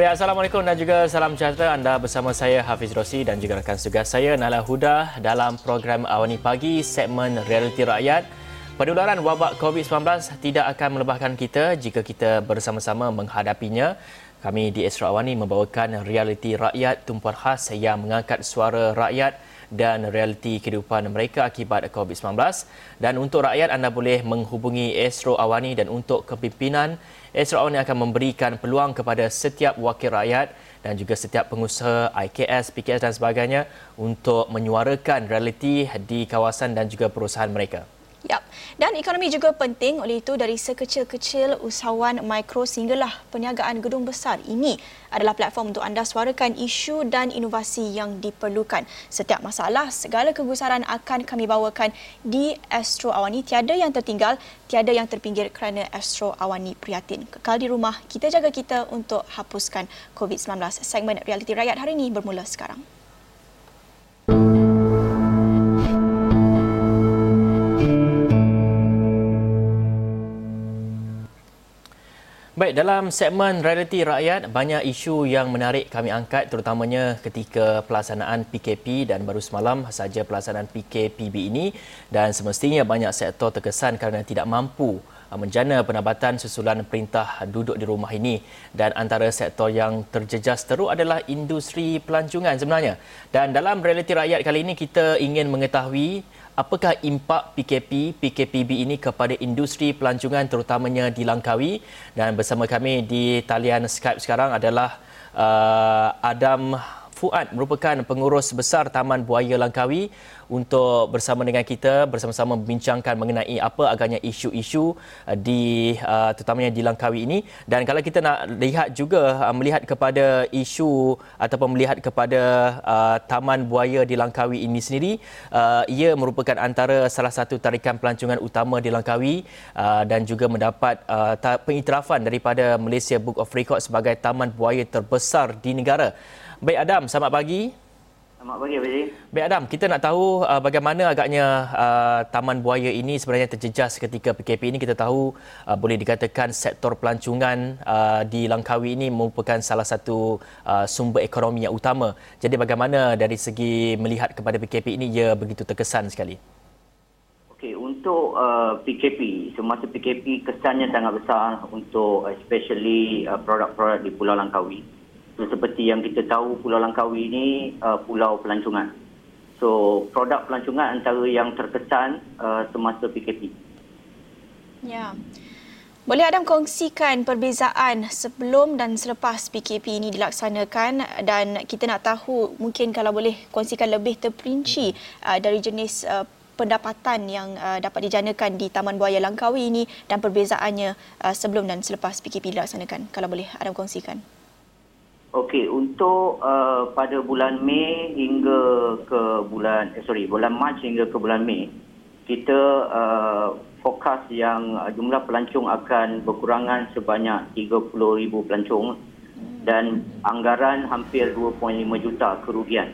Baik, Assalamualaikum dan juga salam sejahtera. Anda bersama saya Hafiz Rossi dan juga rakan tugas saya Nala Huda dalam program Awani Pagi segmen Realiti Rakyat. Penularan wabak COVID-19 tidak akan melebahkan kita jika kita bersama-sama menghadapinya. Kami di Astro Awani membawakan realiti rakyat tumpuan khas yang mengangkat suara rakyat dan realiti kehidupan mereka akibat COVID-19. Dan untuk rakyat anda boleh menghubungi Astro Awani dan untuk kepimpinan Astro Awani akan memberikan peluang kepada setiap wakil rakyat dan juga setiap pengusaha IKS, PKS dan sebagainya untuk menyuarakan realiti di kawasan dan juga perusahaan mereka. Yap. Dan ekonomi juga penting oleh itu dari sekecil-kecil usahawan mikro sehinggalah perniagaan gedung besar. Ini adalah platform untuk anda suarakan isu dan inovasi yang diperlukan. Setiap masalah, segala kegusaran akan kami bawakan di Astro Awani. Tiada yang tertinggal, tiada yang terpinggir kerana Astro Awani prihatin. Kekal di rumah, kita jaga kita untuk hapuskan COVID-19. Segmen Realiti Rakyat hari ini bermula sekarang. Baik, dalam segmen Realiti Rakyat, banyak isu yang menarik kami angkat terutamanya ketika pelaksanaan PKP dan baru semalam saja pelaksanaan PKPB ini. Dan semestinya banyak sektor terkesan kerana tidak mampu menjana pendapatan susulan perintah duduk di rumah ini dan antara sektor yang terjejas teruk adalah industri pelancongan sebenarnya. Dan dalam Realiti Rakyat kali ini kita ingin mengetahui apakah impak PKP, PKPB ini kepada industri pelancongan terutamanya di Langkawi dan bersama kami di talian Skype sekarang adalah uh, Adam Fuad merupakan pengurus besar Taman Buaya Langkawi untuk bersama dengan kita bersama-sama membincangkan mengenai apa agaknya isu-isu uh, di uh, terutamanya di Langkawi ini dan kalau kita nak lihat juga uh, melihat kepada isu ataupun melihat kepada Taman Buaya di Langkawi ini sendiri ia merupakan antara salah satu tarikan pelancongan utama di Langkawi dan juga mendapat pengiktirafan daripada Malaysia Book of Record sebagai taman buaya terbesar di negara. Baik Adam, selamat pagi. Selamat pagi Abang Baik Adam, kita nak tahu uh, bagaimana agaknya uh, Taman Buaya ini sebenarnya terjejas ketika PKP ini. Kita tahu uh, boleh dikatakan sektor pelancongan uh, di Langkawi ini merupakan salah satu uh, sumber ekonomi yang utama. Jadi bagaimana dari segi melihat kepada PKP ini ia begitu terkesan sekali? Okey, untuk uh, PKP, semasa PKP kesannya sangat besar untuk especially uh, produk-produk di Pulau Langkawi seperti yang kita tahu Pulau Langkawi ini uh, pulau pelancongan. So produk pelancongan antara yang terkesan uh, semasa PKP. Ya. Boleh Adam kongsikan perbezaan sebelum dan selepas PKP ini dilaksanakan dan kita nak tahu mungkin kalau boleh kongsikan lebih terperinci uh, dari jenis uh, pendapatan yang uh, dapat dijanakan di Taman Buaya Langkawi ini dan perbezaannya uh, sebelum dan selepas PKP dilaksanakan. Kalau boleh Adam kongsikan. Okey, untuk uh, pada bulan Mei hingga ke bulan eh, sorry, bulan Mac hingga ke bulan Mei, kita uh, fokus yang uh, jumlah pelancong akan berkurangan sebanyak 30,000 pelancong dan anggaran hampir 2.5 juta kerugian.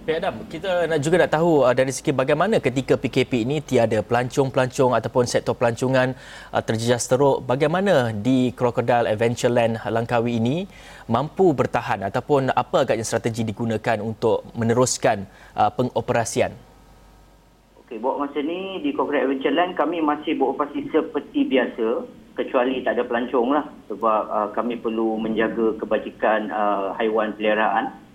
Baik Adam, kita nak juga nak tahu uh, dari segi bagaimana ketika PKP ini tiada pelancong-pelancong ataupun sektor pelancongan uh, terjejas teruk, bagaimana di Crocodile Adventureland Langkawi ini mampu bertahan ataupun apa agaknya strategi digunakan untuk meneruskan uh, pengoperasian? Okey, buat masa ni di Crocodile Adventureland kami masih beroperasi seperti biasa kecuali tak ada pelancong lah sebab uh, kami perlu menjaga kebajikan uh, haiwan peliharaan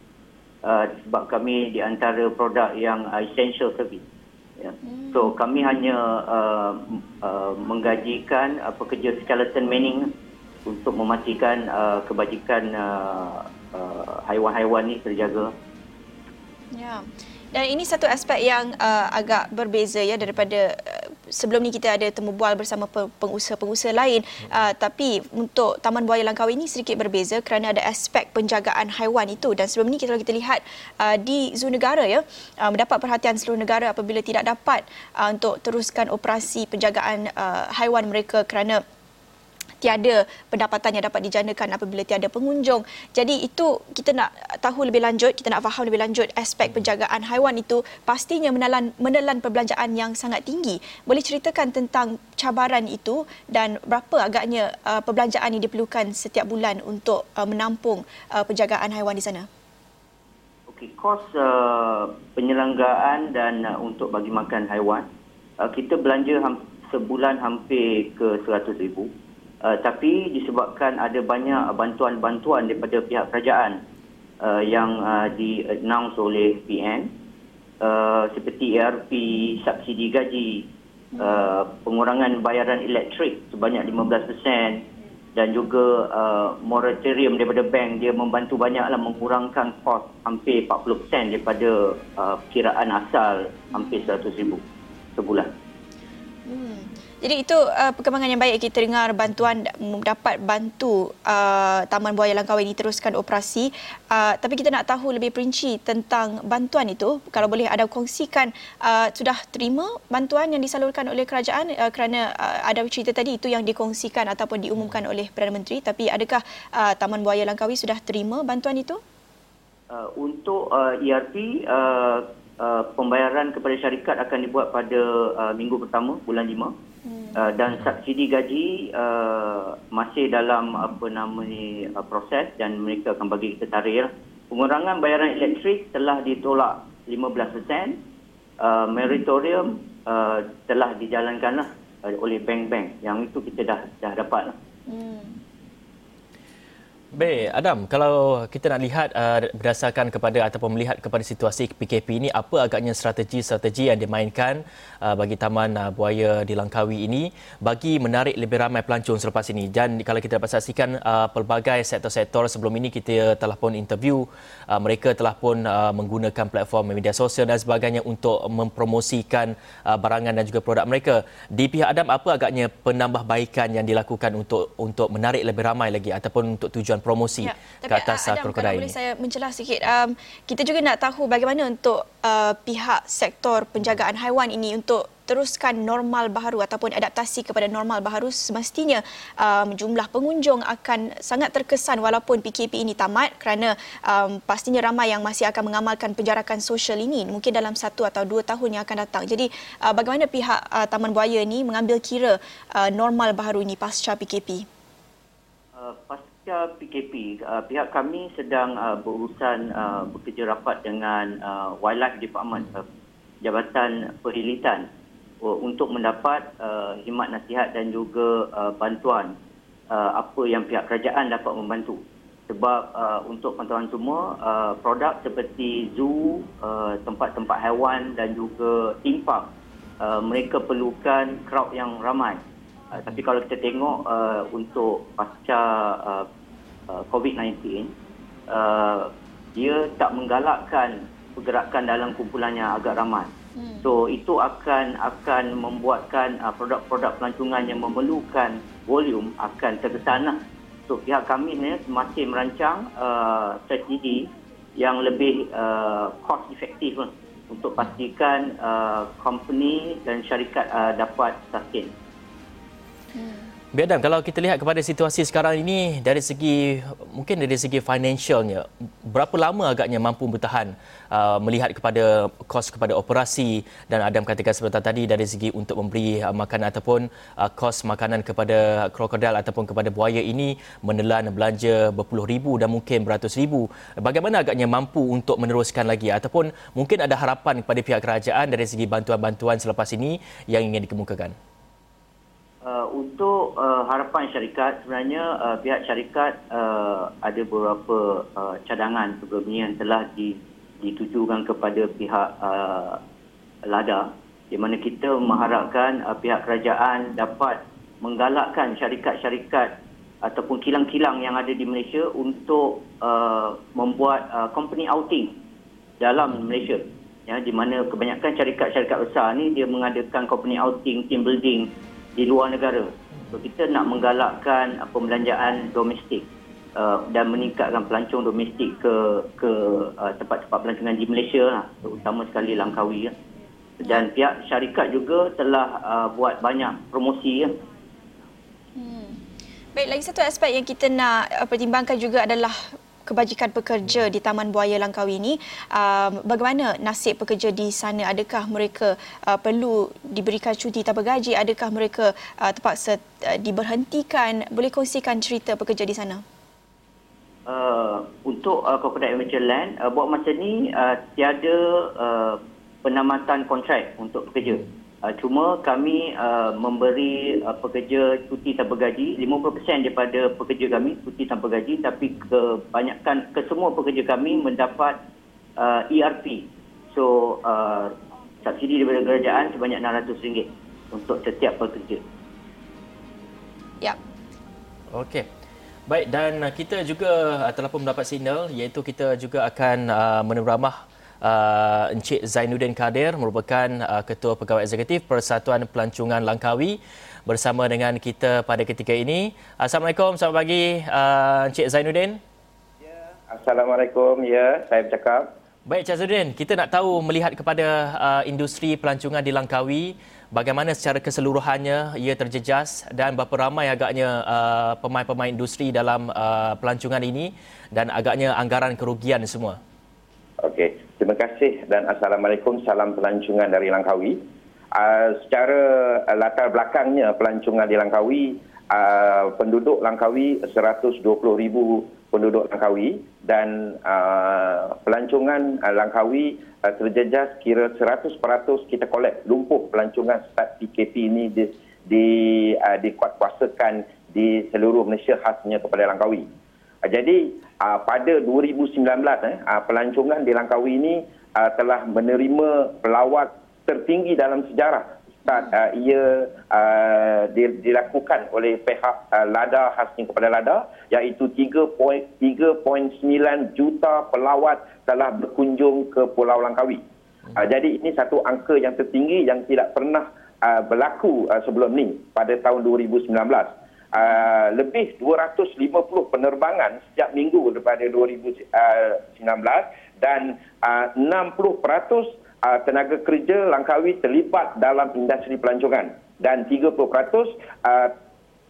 uh, sebab kami di antara produk yang uh, essential service. Ya. Hmm. So kami hanya uh, uh, menggajikan uh, pekerja skeleton manning untuk memastikan uh, kebajikan uh, uh, haiwan-haiwan ini terjaga. Ya. Dan ini satu aspek yang uh, agak berbeza ya daripada uh, sebelum ni kita ada temu bual bersama pengusaha-pengusaha lain. Uh, tapi untuk Taman Buaya Langkawi ini sedikit berbeza kerana ada aspek penjagaan haiwan itu. Dan sebelum ni kita kita lihat uh, di zoo negara ya uh, mendapat perhatian seluruh negara apabila tidak dapat uh, untuk teruskan operasi penjagaan uh, haiwan mereka kerana tiada pendapatan yang dapat dijanakan apabila tiada pengunjung. Jadi itu kita nak tahu lebih lanjut, kita nak faham lebih lanjut aspek penjagaan haiwan itu pastinya menelan menelan perbelanjaan yang sangat tinggi. Boleh ceritakan tentang cabaran itu dan berapa agaknya uh, perbelanjaan ini diperlukan setiap bulan untuk uh, menampung uh, penjagaan haiwan di sana? Okey, kos uh, penyelenggaraan dan uh, untuk bagi makan haiwan, uh, kita belanja ham- sebulan hampir ke 100 ribu. Uh, tapi disebabkan ada banyak bantuan-bantuan daripada pihak kerajaan uh, yang uh, di-announce oleh PN uh, seperti ERP, subsidi gaji, uh, pengurangan bayaran elektrik sebanyak 15% dan juga uh, moratorium daripada bank dia membantu banyaklah mengurangkan kos hampir 40% daripada uh, kiraan asal hampir 100 ribu sebulan. Hmm. Jadi itu uh, perkembangan yang baik kita dengar bantuan dapat bantu uh, Taman Buaya Langkawi ini teruskan operasi. Uh, tapi kita nak tahu lebih perinci tentang bantuan itu. Kalau boleh ada kongsikan uh, sudah terima bantuan yang disalurkan oleh kerajaan uh, kerana uh, ada cerita tadi itu yang dikongsikan ataupun diumumkan oleh Perdana Menteri. Tapi adakah uh, Taman Buaya Langkawi sudah terima bantuan itu? Uh, untuk uh, ERP, uh, uh, pembayaran kepada syarikat akan dibuat pada uh, minggu pertama, bulan 5. Uh, dan subsidi gaji uh, masih dalam apa nama ni uh, proses dan mereka akan bagi kita tarikh. Pengurangan bayaran elektrik telah ditolak 15%. Uh, moratorium uh, telah dijalankan uh, oleh bank-bank. Yang itu kita dah dah dapat. Hmm. Baik, Adam, kalau kita nak lihat uh, berdasarkan kepada ataupun melihat kepada situasi PKP ini, apa agaknya strategi-strategi yang dimainkan uh, bagi Taman uh, Buaya di Langkawi ini bagi menarik lebih ramai pelancong selepas ini? Dan kalau kita dapat saksikan uh, pelbagai sektor-sektor sebelum ini kita telah pun interview, uh, mereka telah pun uh, menggunakan platform media sosial dan sebagainya untuk mempromosikan uh, barangan dan juga produk mereka. Di pihak Adam, apa agaknya penambahbaikan yang dilakukan untuk untuk menarik lebih ramai lagi ataupun untuk tujuan promosi ya, ke atas uh, krokodil ini. Boleh saya mencelah sikit. Um, kita juga nak tahu bagaimana untuk uh, pihak sektor penjagaan haiwan ini untuk teruskan normal baharu ataupun adaptasi kepada normal baharu semestinya um, jumlah pengunjung akan sangat terkesan walaupun PKP ini tamat kerana um, pastinya ramai yang masih akan mengamalkan penjarakan sosial ini mungkin dalam satu atau dua tahun yang akan datang. Jadi uh, bagaimana pihak uh, Taman Buaya ini mengambil kira uh, normal baharu ini pasca PKP? Uh, pas pasca PKP, uh, pihak kami sedang uh, berurusan uh, bekerja rapat dengan uh, Wildlife Department, uh, Jabatan Perhilitan uh, untuk mendapat uh, khidmat nasihat dan juga uh, bantuan uh, apa yang pihak kerajaan dapat membantu. Sebab uh, untuk pantauan semua, uh, produk seperti zoo, uh, tempat-tempat haiwan dan juga park, uh, mereka perlukan crowd yang ramai. Uh, tapi kalau kita tengok uh, untuk pasca uh, uh, COVID-19, uh, dia tak menggalakkan pergerakan dalam kumpulan yang agak ramai. Hmm. So itu akan akan membuatkan uh, produk-produk pelancongan yang memerlukan volume akan terkesan. So pihak kami ni masih merancang uh, strategi yang lebih uh, cost efektif lah, untuk pastikan uh, company dan syarikat uh, dapat sustain. Biadam, kalau kita lihat kepada situasi sekarang ini dari segi mungkin dari segi financialnya, berapa lama agaknya mampu bertahan uh, melihat kepada kos kepada operasi dan Adam katakan sebentar tadi dari segi untuk memberi uh, makanan ataupun uh, kos makanan kepada krokodil ataupun kepada buaya ini menelan belanja berpuluh ribu dan mungkin beratus ribu. Bagaimana agaknya mampu untuk meneruskan lagi ataupun mungkin ada harapan kepada pihak kerajaan dari segi bantuan-bantuan selepas ini yang ingin dikemukakan? Uh, untuk uh, harapan syarikat sebenarnya uh, pihak syarikat uh, ada beberapa uh, cadangan sebelum ini yang telah di, ditujukan kepada pihak uh, LADA di mana kita mengharapkan uh, pihak kerajaan dapat menggalakkan syarikat-syarikat ataupun kilang-kilang yang ada di Malaysia untuk uh, membuat uh, company outing dalam Malaysia. Ya di mana kebanyakan syarikat-syarikat besar ni dia mengadakan company outing team building di luar negara. So, kita nak menggalakkan pembelanjaan domestik uh, dan meningkatkan pelancong domestik ke ke uh, tempat-tempat pelancongan di Malaysia lah, terutama sekali Langkawi. Ya. Dan pihak syarikat juga telah uh, buat banyak promosi. Ya. Hmm. Baik, lagi satu aspek yang kita nak uh, pertimbangkan juga adalah kebajikan pekerja di Taman Buaya Langkawi ini, uh, bagaimana nasib pekerja di sana? Adakah mereka uh, perlu diberikan cuti tanpa gaji? Adakah mereka uh, terpaksa uh, diberhentikan? Boleh kongsikan cerita pekerja di sana? Uh, untuk uh, Coconut Adventure Land, uh, buat masa ni uh, tiada uh, penamatan kontrak untuk pekerja. Uh, cuma kami uh, memberi uh, pekerja cuti tanpa gaji, 50% daripada pekerja kami cuti tanpa gaji tapi kebanyakan ke semua pekerja kami mendapat uh, ERP. So uh, subsidi daripada kerajaan sebanyak RM600 untuk setiap pekerja. Ya. Okey. Baik dan kita juga telah pun mendapat signal iaitu kita juga akan uh, meneramah uh, Encik Zainuddin Kadir merupakan uh, Ketua Pegawai Eksekutif Persatuan Pelancongan Langkawi bersama dengan kita pada ketika ini. Assalamualaikum, selamat pagi uh, Encik Zainuddin. Ya, Assalamualaikum, ya saya bercakap. Baik Encik Zainuddin, kita nak tahu melihat kepada uh, industri pelancongan di Langkawi, bagaimana secara keseluruhannya ia terjejas dan berapa ramai agaknya uh, pemain-pemain industri dalam uh, pelancongan ini dan agaknya anggaran kerugian semua. Okey, terima kasih dan Assalamualaikum. Salam pelancongan dari Langkawi. Uh, secara uh, latar belakangnya pelancongan di Langkawi, uh, penduduk Langkawi 120,000 penduduk Langkawi dan uh, pelancongan uh, Langkawi uh, terjejas kira 100% kita kolek lumpuh pelancongan start PKP ini di, di uh, dikuatkuasakan di seluruh Malaysia khasnya kepada Langkawi. Uh, jadi uh, pada 2019 eh uh, pelancongan di Langkawi ini uh, telah menerima pelawat tertinggi dalam sejarah saat uh, ia uh, dilakukan oleh pihak uh, LADA khasnya kepada LADA iaitu 3.9 juta pelawat telah berkunjung ke Pulau Langkawi. Uh, jadi ini satu angka yang tertinggi yang tidak pernah uh, berlaku uh, sebelum ni pada tahun 2019. Uh, lebih 250 penerbangan setiap minggu daripada 2019 dan uh, 60% uh, tenaga kerja Langkawi terlibat dalam industri pelancongan dan 30% uh,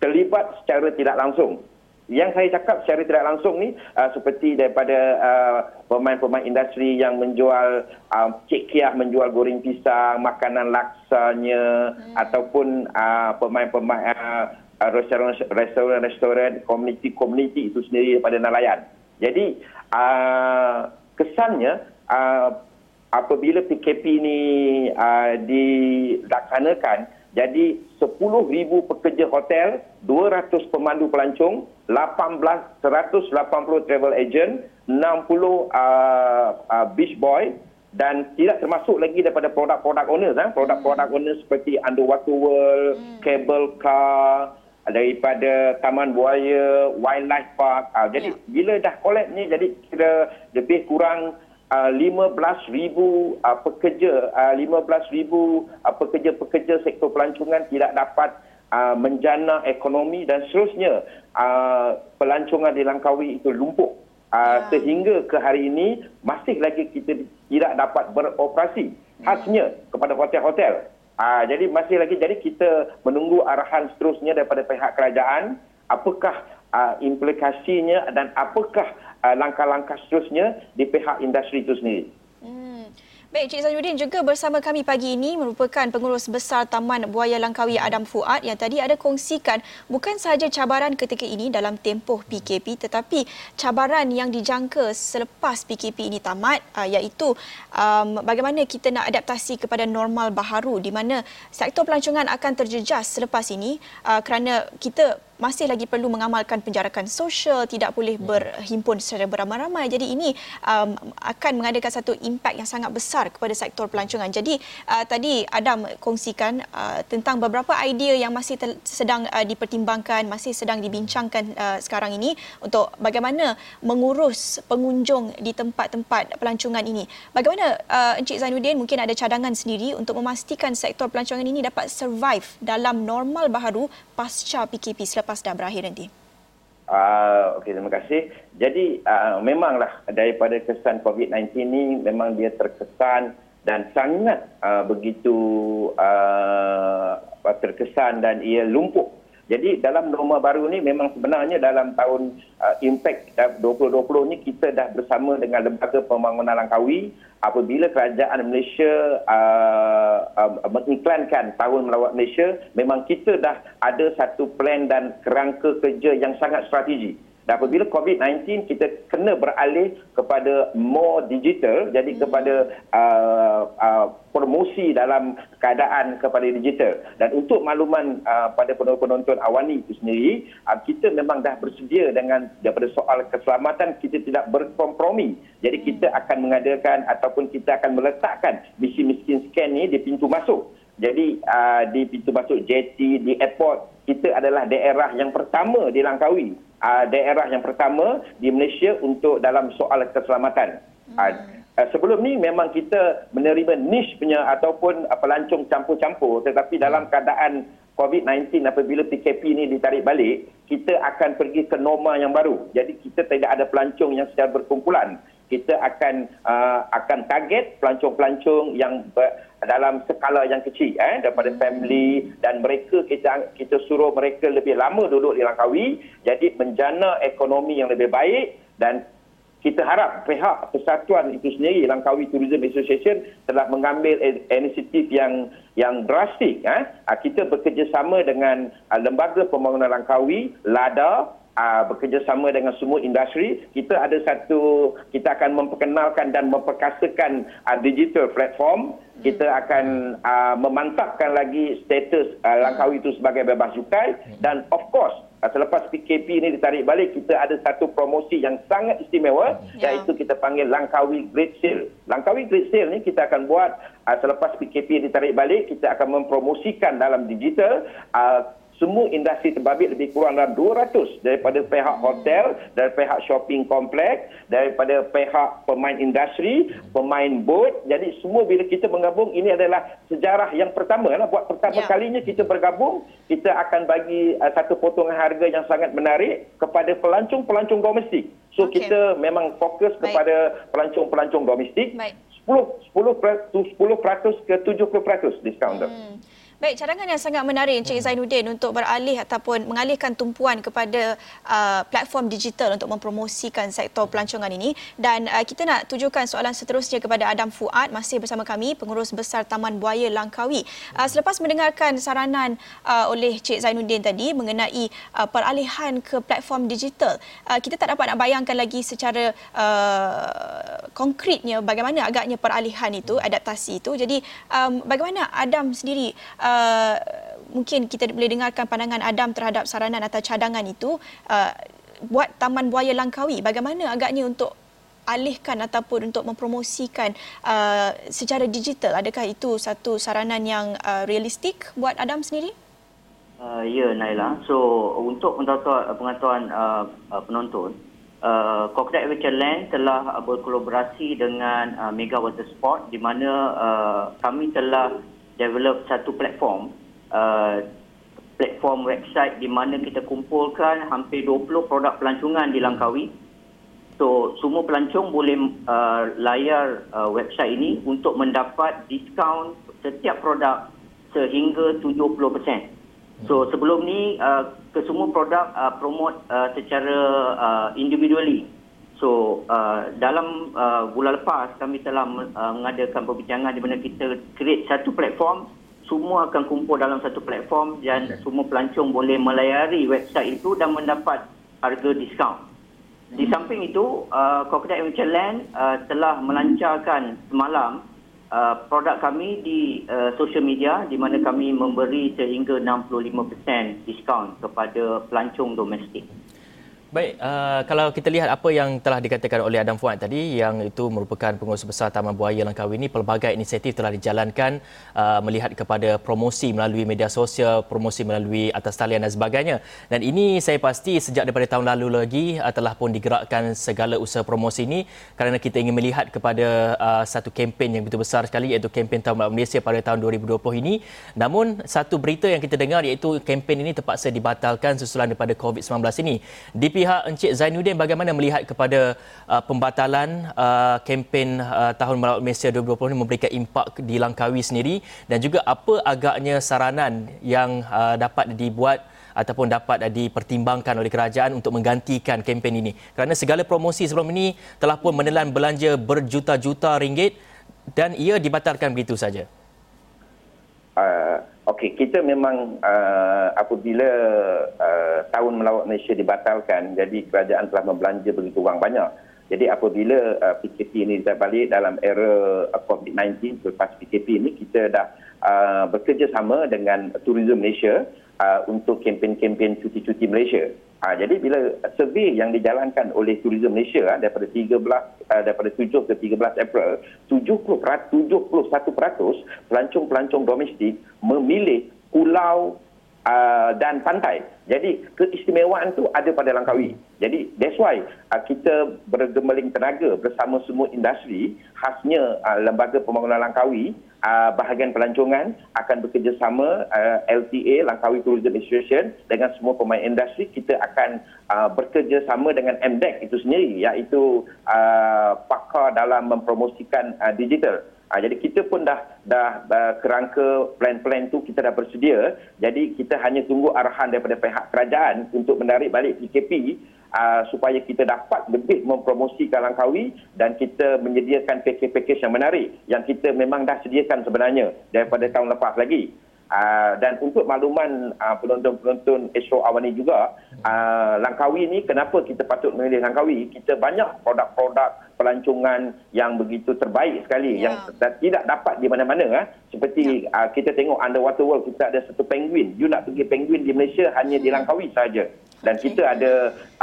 terlibat secara tidak langsung. Yang saya cakap secara tidak langsung ni uh, seperti daripada uh, pemain-pemain industri yang menjual uh, cik kiah menjual goreng pisang, makanan laksanya hmm. ataupun uh, pemain-pemain uh, Uh, restoran-restoran komuniti-komuniti itu sendiri daripada nelayan. Jadi uh, kesannya uh, apabila PKP ini uh, dilaksanakan jadi 10,000 pekerja hotel, 200 pemandu pelancong, 18 180 travel agent, 60 uh, uh, beach boy dan tidak termasuk lagi daripada produk-produk owners eh? produk-produk hmm. owners seperti Underwater World, hmm. Cable Car, daripada Taman Buaya, Wildlife Park. Uh, jadi ya. bila dah collect ni jadi kira lebih kurang uh, 15,000 uh, pekerja, uh, 15,000 uh, pekerja-pekerja sektor pelancongan tidak dapat uh, menjana ekonomi dan seterusnya uh, pelancongan di Langkawi itu lumpuh. Uh, ya. Sehingga ke hari ini masih lagi kita tidak dapat beroperasi. Ya. Khasnya kepada hotel-hotel. Uh, jadi masih lagi jadi kita menunggu arahan seterusnya daripada pihak kerajaan apakah uh, implikasinya dan apakah uh, langkah-langkah seterusnya di pihak industri itu sendiri. Baik, Cik Zainuddin juga bersama kami pagi ini merupakan pengurus besar Taman Buaya Langkawi Adam Fuad yang tadi ada kongsikan bukan sahaja cabaran ketika ini dalam tempoh PKP tetapi cabaran yang dijangka selepas PKP ini tamat uh, iaitu um, bagaimana kita nak adaptasi kepada normal baharu di mana sektor pelancongan akan terjejas selepas ini uh, kerana kita masih lagi perlu mengamalkan penjarakan sosial, tidak boleh berhimpun secara beramai-ramai. Jadi ini um, akan mengadakan satu impak yang sangat besar kepada sektor pelancongan. Jadi uh, tadi Adam kongsikan uh, tentang beberapa idea yang masih sedang uh, dipertimbangkan, masih sedang dibincangkan uh, sekarang ini untuk bagaimana mengurus pengunjung di tempat-tempat pelancongan ini. Bagaimana uh, Encik Zainuddin mungkin ada cadangan sendiri untuk memastikan sektor pelancongan ini dapat survive dalam normal baharu pasca PKP selepas dah berakhir nanti? Uh, Okey, terima kasih. Jadi uh, memanglah daripada kesan COVID-19 ini memang dia terkesan dan sangat uh, begitu uh, terkesan dan ia lumpuh Jadi dalam norma baru ni memang sebenarnya dalam tahun uh, impact 2020 ni kita dah bersama dengan Lembaga Pembangunan Langkawi apabila kerajaan Malaysia uh, uh, mengiklankan tahun melawat Malaysia memang kita dah ada satu plan dan kerangka kerja yang sangat strategi dan apabila COVID-19 kita kena beralih kepada more digital, jadi kepada uh, uh, promosi dalam keadaan kepada digital. Dan untuk makluman uh, pada penonton-penonton awani itu sendiri, uh, kita memang dah bersedia dengan daripada soal keselamatan kita tidak berkompromi. Jadi kita akan mengadakan ataupun kita akan meletakkan misi miskin scan ni di pintu masuk. Jadi uh, di pintu masuk jetty, di airport, kita adalah daerah yang pertama di Langkawi uh, daerah yang pertama di Malaysia untuk dalam soal keselamatan. Hmm. Uh, sebelum ni memang kita menerima niche punya ataupun uh, pelancong campur-campur tetapi dalam keadaan COVID-19 apabila PKP ini ditarik balik, kita akan pergi ke norma yang baru. Jadi kita tidak ada pelancong yang secara berkumpulan kita akan uh, akan target pelancong-pelancong yang ber, dalam skala yang kecil eh daripada hmm. family dan mereka kita kita suruh mereka lebih lama duduk di Langkawi jadi menjana ekonomi yang lebih baik dan kita harap pihak persatuan itu sendiri Langkawi Tourism Association telah mengambil inisiatif yang yang drastik eh kita bekerjasama dengan uh, lembaga pembangunan Langkawi LADA uh, bekerjasama dengan semua industri kita ada satu kita akan memperkenalkan dan memperkasakan uh, digital platform. Kita akan uh, memantapkan lagi status uh, Langkawi itu sebagai bebas cukai. Dan of course uh, selepas PKP ini ditarik balik kita ada satu promosi yang sangat istimewa yeah. iaitu kita panggil Langkawi Great Sale. Langkawi Great Sale ni kita akan buat uh, selepas PKP ditarik balik kita akan mempromosikan dalam digital uh, semua industri terbabit lebih kurang dalam 200 daripada pihak hotel, dari pihak shopping kompleks, daripada pihak pemain industri, pemain boat. Jadi semua bila kita menggabung ini adalah sejarah yang pertama. Lah. Buat pertama ya. kalinya kita bergabung, kita akan bagi uh, satu potongan harga yang sangat menarik kepada pelancong-pelancong domestik. So okay. kita memang fokus Baik. kepada pelancong-pelancong domestik. Baik. 10 10 10% ke 70% diskaun. Hmm. Baik, cadangan yang sangat menarik Encik hmm. Zainuddin untuk beralih ataupun mengalihkan tumpuan kepada uh, platform digital untuk mempromosikan sektor pelancongan ini. Dan uh, kita nak tujukan soalan seterusnya kepada Adam Fuad, masih bersama kami, Pengurus Besar Taman Buaya Langkawi. Uh, selepas mendengarkan saranan uh, oleh Encik Zainuddin tadi mengenai uh, peralihan ke platform digital, uh, kita tak dapat nak bayangkan lagi secara uh, konkretnya bagaimana agaknya peralihan itu, adaptasi itu. Jadi, um, bagaimana Adam sendiri uh, mungkin kita boleh dengarkan pandangan Adam terhadap saranan atau cadangan itu uh, buat Taman Buaya Langkawi. Bagaimana agaknya untuk alihkan ataupun untuk mempromosikan uh, secara digital? Adakah itu satu saranan yang uh, realistik buat Adam sendiri? Uh, ya Naila. So untuk pengetahuan pengetahuan uh, uh, penonton uh, Coconut Adventure Land telah berkolaborasi dengan uh, Mega Water Sport di mana uh, kami telah develop satu platform uh, platform website di mana kita kumpulkan hampir 20 produk pelancongan di Langkawi. So semua pelancong boleh uh, layar uh, website ini untuk mendapat diskaun setiap produk sehingga 70%. So sebelum ni uh, kesemua produk uh, promote uh, secara uh, individually So uh, dalam uh, bulan lepas kami telah uh, mengadakan perbincangan di mana kita create satu platform semua akan kumpul dalam satu platform dan okay. semua pelancong boleh melayari website itu dan mendapat harga diskaun. Di hmm. samping itu, uh, Crocodile Adventure Land uh, telah melancarkan semalam uh, produk kami di uh, social media di mana kami memberi sehingga 65% diskaun kepada pelancong domestik. Baik, uh, kalau kita lihat apa yang telah dikatakan oleh Adam Fuad tadi yang itu merupakan pengurus besar Taman Buaya Langkawi ini pelbagai inisiatif telah dijalankan uh, melihat kepada promosi melalui media sosial, promosi melalui atas talian dan sebagainya. Dan ini saya pasti sejak daripada tahun lalu lagi uh, telah pun digerakkan segala usaha promosi ini kerana kita ingin melihat kepada uh, satu kempen yang begitu besar sekali iaitu kempen Taman Malaysia pada tahun 2020 ini. Namun satu berita yang kita dengar iaitu kempen ini terpaksa dibatalkan susulan daripada COVID-19 ini. Di pihak Encik Zainuddin bagaimana melihat kepada uh, pembatalan uh, kempen uh, Tahun Melawat Malaysia 2020 ini memberikan impak di Langkawi sendiri dan juga apa agaknya saranan yang uh, dapat dibuat ataupun dapat dipertimbangkan oleh kerajaan untuk menggantikan kempen ini? Kerana segala promosi sebelum ini telah pun menelan belanja berjuta-juta ringgit dan ia dibatalkan begitu saja. Uh, Okey, kita memang uh, apabila uh, tahun melawat Malaysia dibatalkan, jadi kerajaan telah membelanja begitu wang banyak. Jadi apabila uh, PKP ini balik dalam era uh, COVID-19 selepas PKP ini kita dah uh, bekerjasama dengan Tourism Malaysia uh, untuk kempen-kempen cuti-cuti Malaysia. Uh, jadi bila survey yang dijalankan oleh Tourism Malaysia uh, daripada 13 uh, daripada 7 ke 13 April 70 71% pelancong-pelancong domestik memilih pulau uh, dan pantai. Jadi keistimewaan tu ada pada Langkawi. Jadi that's why uh, kita bergemeling tenaga bersama semua industri khasnya uh, lembaga pembangunan Langkawi uh, bahagian pelancongan akan bekerjasama uh, LTA Langkawi Tourism Association dengan semua pemain industri kita akan uh, bekerjasama dengan MDEC itu sendiri iaitu uh, pakar dalam mempromosikan uh, digital Ha, jadi kita pun dah dah, dah kerangka plan-plan tu kita dah bersedia. Jadi kita hanya tunggu arahan daripada pihak kerajaan untuk menarik balik PKP uh, supaya kita dapat lebih mempromosikan Langkawi dan kita menyediakan pakej-pakej yang menarik yang kita memang dah sediakan sebenarnya daripada tahun lepas lagi. Uh, dan untuk makluman uh, penonton-penonton Astro Awani juga, uh, Langkawi ni kenapa kita patut memilih Langkawi? Kita banyak produk-produk pelancongan yang begitu terbaik sekali yeah. yang tidak dapat di mana-mana eh. seperti yeah. uh, kita tengok underwater world kita ada satu penguin you nak pergi penguin di Malaysia hanya di Langkawi saja dan okay. kita ada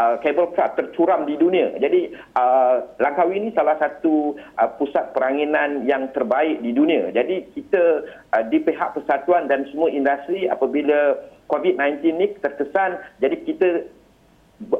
uh, cable car tercuram di dunia jadi uh, Langkawi ini salah satu uh, pusat peranginan yang terbaik di dunia jadi kita uh, di pihak persatuan dan semua industri apabila COVID-19 ni terkesan jadi kita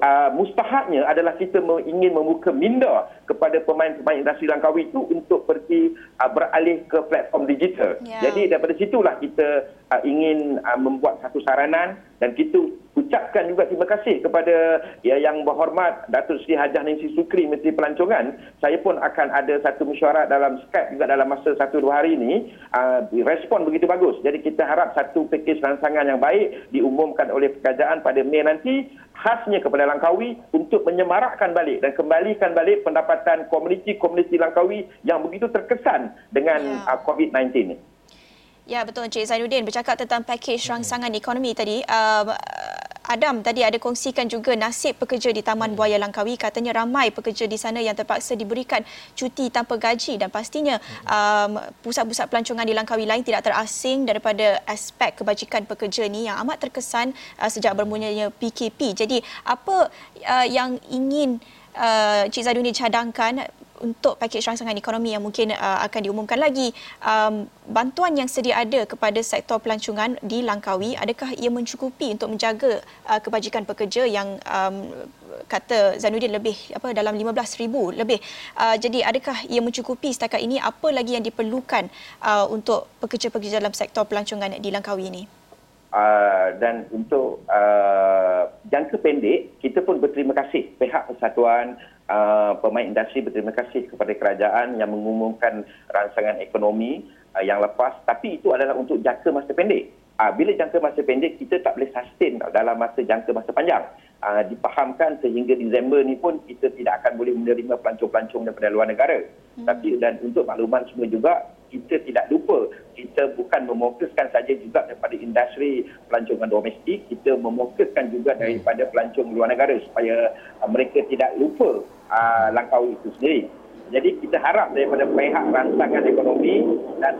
uh, mustahaknya adalah kita ingin membuka minda kepada pemain-pemain industri Langkawi itu untuk pergi uh, beralih ke platform digital. Yeah. Jadi daripada situlah kita uh, ingin uh, membuat satu saranan dan kita ucapkan juga terima kasih kepada ya, yang berhormat Datuk Seri Hajah Ningsi Sukri Menteri Pelancongan. Saya pun akan ada satu mesyuarat dalam Skype juga dalam masa satu dua hari ini. Uh, respon begitu bagus. Jadi kita harap satu pakej rancangan yang baik diumumkan oleh kerajaan pada Mei nanti khasnya kepada Langkawi untuk menyemarakkan balik dan kembalikan balik pendapatan komuniti-komuniti Langkawi yang begitu terkesan dengan ya. uh, COVID-19 ini. Ya betul Encik Zainuddin bercakap tentang pakej rangsangan ekonomi tadi. Uh, Adam tadi ada kongsikan juga nasib pekerja di Taman Buaya Langkawi. Katanya ramai pekerja di sana yang terpaksa diberikan cuti tanpa gaji dan pastinya um, pusat-pusat pelancongan di Langkawi lain tidak terasing daripada aspek kebajikan pekerja ni yang amat terkesan uh, sejak bermulanya PKP. Jadi apa uh, yang ingin uh, Cik Zainuddin cadangkan untuk pakej rangsangan ekonomi yang mungkin uh, akan diumumkan lagi. Um, bantuan yang sedia ada kepada sektor pelancongan di Langkawi adakah ia mencukupi untuk menjaga uh, kebajikan pekerja yang um, kata Zainuddin lebih apa dalam 15000 lebih? Uh, jadi adakah ia mencukupi setakat ini? Apa lagi yang diperlukan uh, untuk pekerja-pekerja dalam sektor pelancongan di Langkawi ini? Uh, dan untuk uh, jangka pendek kita pun berterima kasih pihak persatuan uh, pemain industri berterima kasih kepada kerajaan yang mengumumkan rancangan ekonomi uh, yang lepas tapi itu adalah untuk jangka masa pendek. Uh, bila jangka masa pendek kita tak boleh sustain dalam masa jangka masa panjang. Uh, dipahamkan sehingga Disember ni pun kita tidak akan boleh menerima pelancong-pelancong daripada luar negara. Hmm. Tapi dan untuk makluman semua juga kita tidak lupa. Kita bukan memokuskan saja juga daripada industri pelancongan domestik kita memokuskan juga daripada pelancong luar negara supaya uh, mereka tidak lupa uh, langkah itu sendiri jadi kita harap daripada pihak rancangan ekonomi dan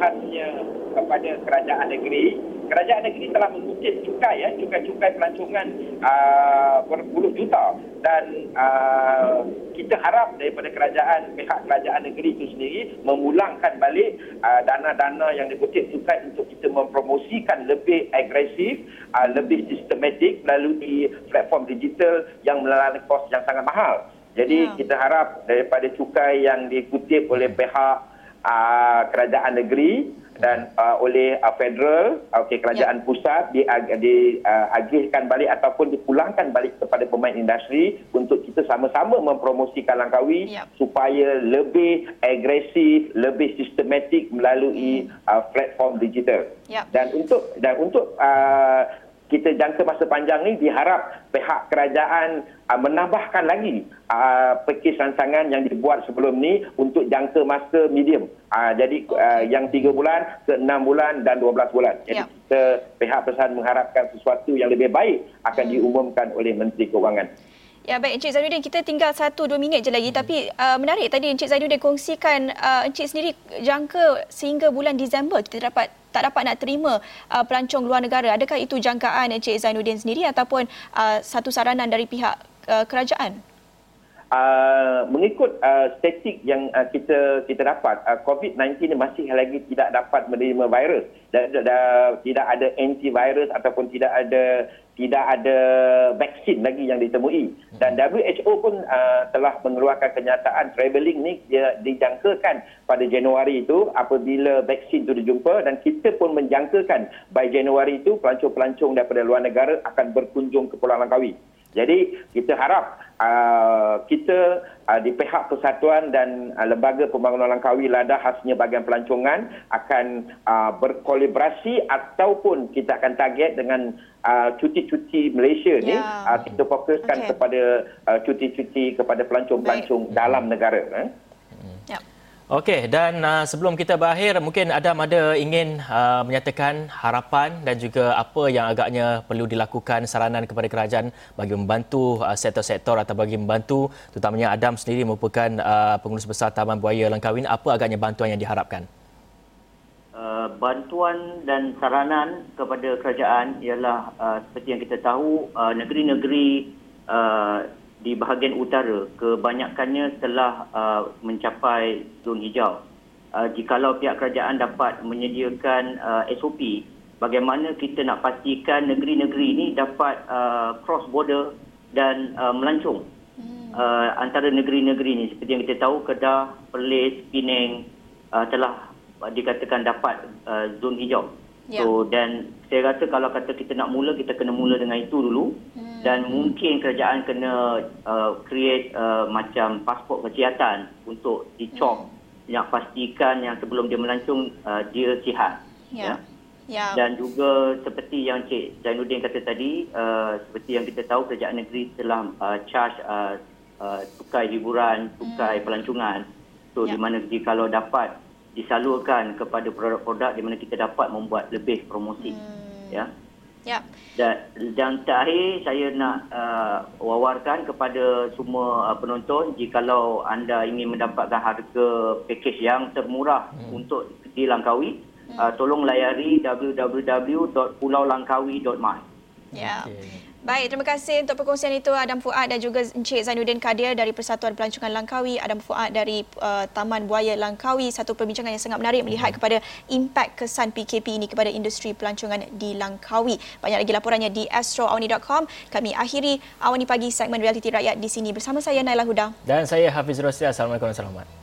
khasnya kepada kerajaan negeri kerajaan negeri telah mengutip cukai ya cukai-cukai pelancongan uh, berpuluh juta. Dan uh, kita harap daripada kerajaan pihak kerajaan negeri itu sendiri memulangkan balik uh, dana-dana yang dikutip cukai untuk kita mempromosikan lebih agresif uh, lebih sistematik melalui platform digital yang melalui kos yang sangat mahal jadi ya. kita harap daripada cukai yang dikutip oleh pihak uh, kerajaan negeri dan uh, oleh uh, federal okey kerajaan ya. pusat diagihkan uh, balik ataupun dipulangkan balik kepada pemain industri untuk kita sama-sama mempromosikan Langkawi ya. supaya lebih agresif lebih sistematik melalui uh, platform digital ya. dan untuk dan untuk uh, kita jangka masa panjang ni diharap pihak kerajaan uh, menambahkan lagi uh, pakej rancangan yang dibuat sebelum ni untuk jangka masa medium. Uh, jadi uh, yang 3 bulan ke 6 bulan dan 12 bulan. Jadi Ya. kita pihak perusahaan mengharapkan sesuatu yang lebih baik akan Hmm. diumumkan oleh Menteri Keuangan. Ya baik Encik Zainuddin kita tinggal 1 2 minit je lagi tapi uh, menarik tadi Encik Zainuddin kongsikan uh, Encik sendiri jangka sehingga bulan Disember kita dapat tak dapat nak terima uh, pelancong luar negara. Adakah itu jangkaan Encik Zainuddin sendiri ataupun uh, satu saranan dari pihak uh, kerajaan? Uh, mengikut uh, statistik yang uh, kita kita dapat uh, COVID-19 ni masih lagi tidak dapat menerima virus. Dan tidak ada antivirus ataupun tidak ada tidak ada vaksin lagi yang ditemui. Dan WHO pun uh, telah mengeluarkan kenyataan travelling ni dia dijangkakan pada Januari itu apabila vaksin itu dijumpa. Dan kita pun menjangkakan by Januari itu pelancong-pelancong daripada luar negara akan berkunjung ke Pulau Langkawi. Jadi kita harap uh, kita uh, di pihak persatuan dan uh, lembaga pembangunan Langkawi Lada khasnya bahagian pelancongan akan uh, berkolaborasi ataupun kita akan target dengan uh, cuti-cuti Malaysia ni Ya. uh, kita fokuskan Okey. kepada uh, cuti-cuti kepada pelancong-pelancong dalam negara eh. Okey dan uh, sebelum kita berakhir mungkin Adam ada ingin uh, menyatakan harapan dan juga apa yang agaknya perlu dilakukan saranan kepada kerajaan bagi membantu uh, sektor-sektor atau bagi membantu terutamanya Adam sendiri merupakan uh, pengurus besar Taman Buaya Langkawi apa agaknya bantuan yang diharapkan? Uh, bantuan dan saranan kepada kerajaan ialah uh, seperti yang kita tahu uh, negeri-negeri uh, di bahagian utara kebanyakannya telah uh, mencapai zon hijau. Uh, jikalau pihak kerajaan dapat menyediakan uh, SOP bagaimana kita nak pastikan negeri-negeri ini dapat uh, cross border dan uh, melancong uh, antara negeri-negeri ini seperti yang kita tahu Kedah, Perlis, Penang uh, telah uh, dikatakan dapat uh, zon hijau. Ya. So dan saya rasa kalau kata kita nak mula kita kena mula dengan itu dulu hmm. Dan mungkin kerajaan kena uh, create uh, macam pasport kesihatan untuk dicop hmm. yang pastikan yang sebelum dia melancong uh, dia sihat. Ya. Ya. Dan juga seperti yang Cik Zainuddin kata tadi, uh, seperti yang kita tahu kerajaan negeri telah uh, charge uh, uh, tukai hiburan, tukai hmm. pelancongan. So Ya. di mana jikalau dapat disalurkan kepada produk-produk di mana kita dapat membuat lebih promosi. Hmm. Ya. Ya. Dan, dan terakhir saya nak uh, wawarkan kepada semua uh, penonton jikalau anda ingin mendapatkan harga pakej yang termurah hmm. untuk di Langkawi hmm. uh, tolong layari www.pulaulangkawi.my Ya. Okey. Baik, terima kasih untuk perkongsian itu Adam Fuad dan juga Encik Zainuddin Kadir dari Persatuan Pelancongan Langkawi, Adam Fuad dari uh, Taman Buaya Langkawi. Satu perbincangan yang sangat menarik melihat kepada impak kesan PKP ini kepada industri pelancongan di Langkawi. Banyak lagi laporannya di astroawani.com. Kami akhiri Awani Pagi segmen Realiti Rakyat di sini bersama saya Naila Huda. Dan saya Hafiz Rosli. Assalamualaikum warahmatullahi wabarakatuh.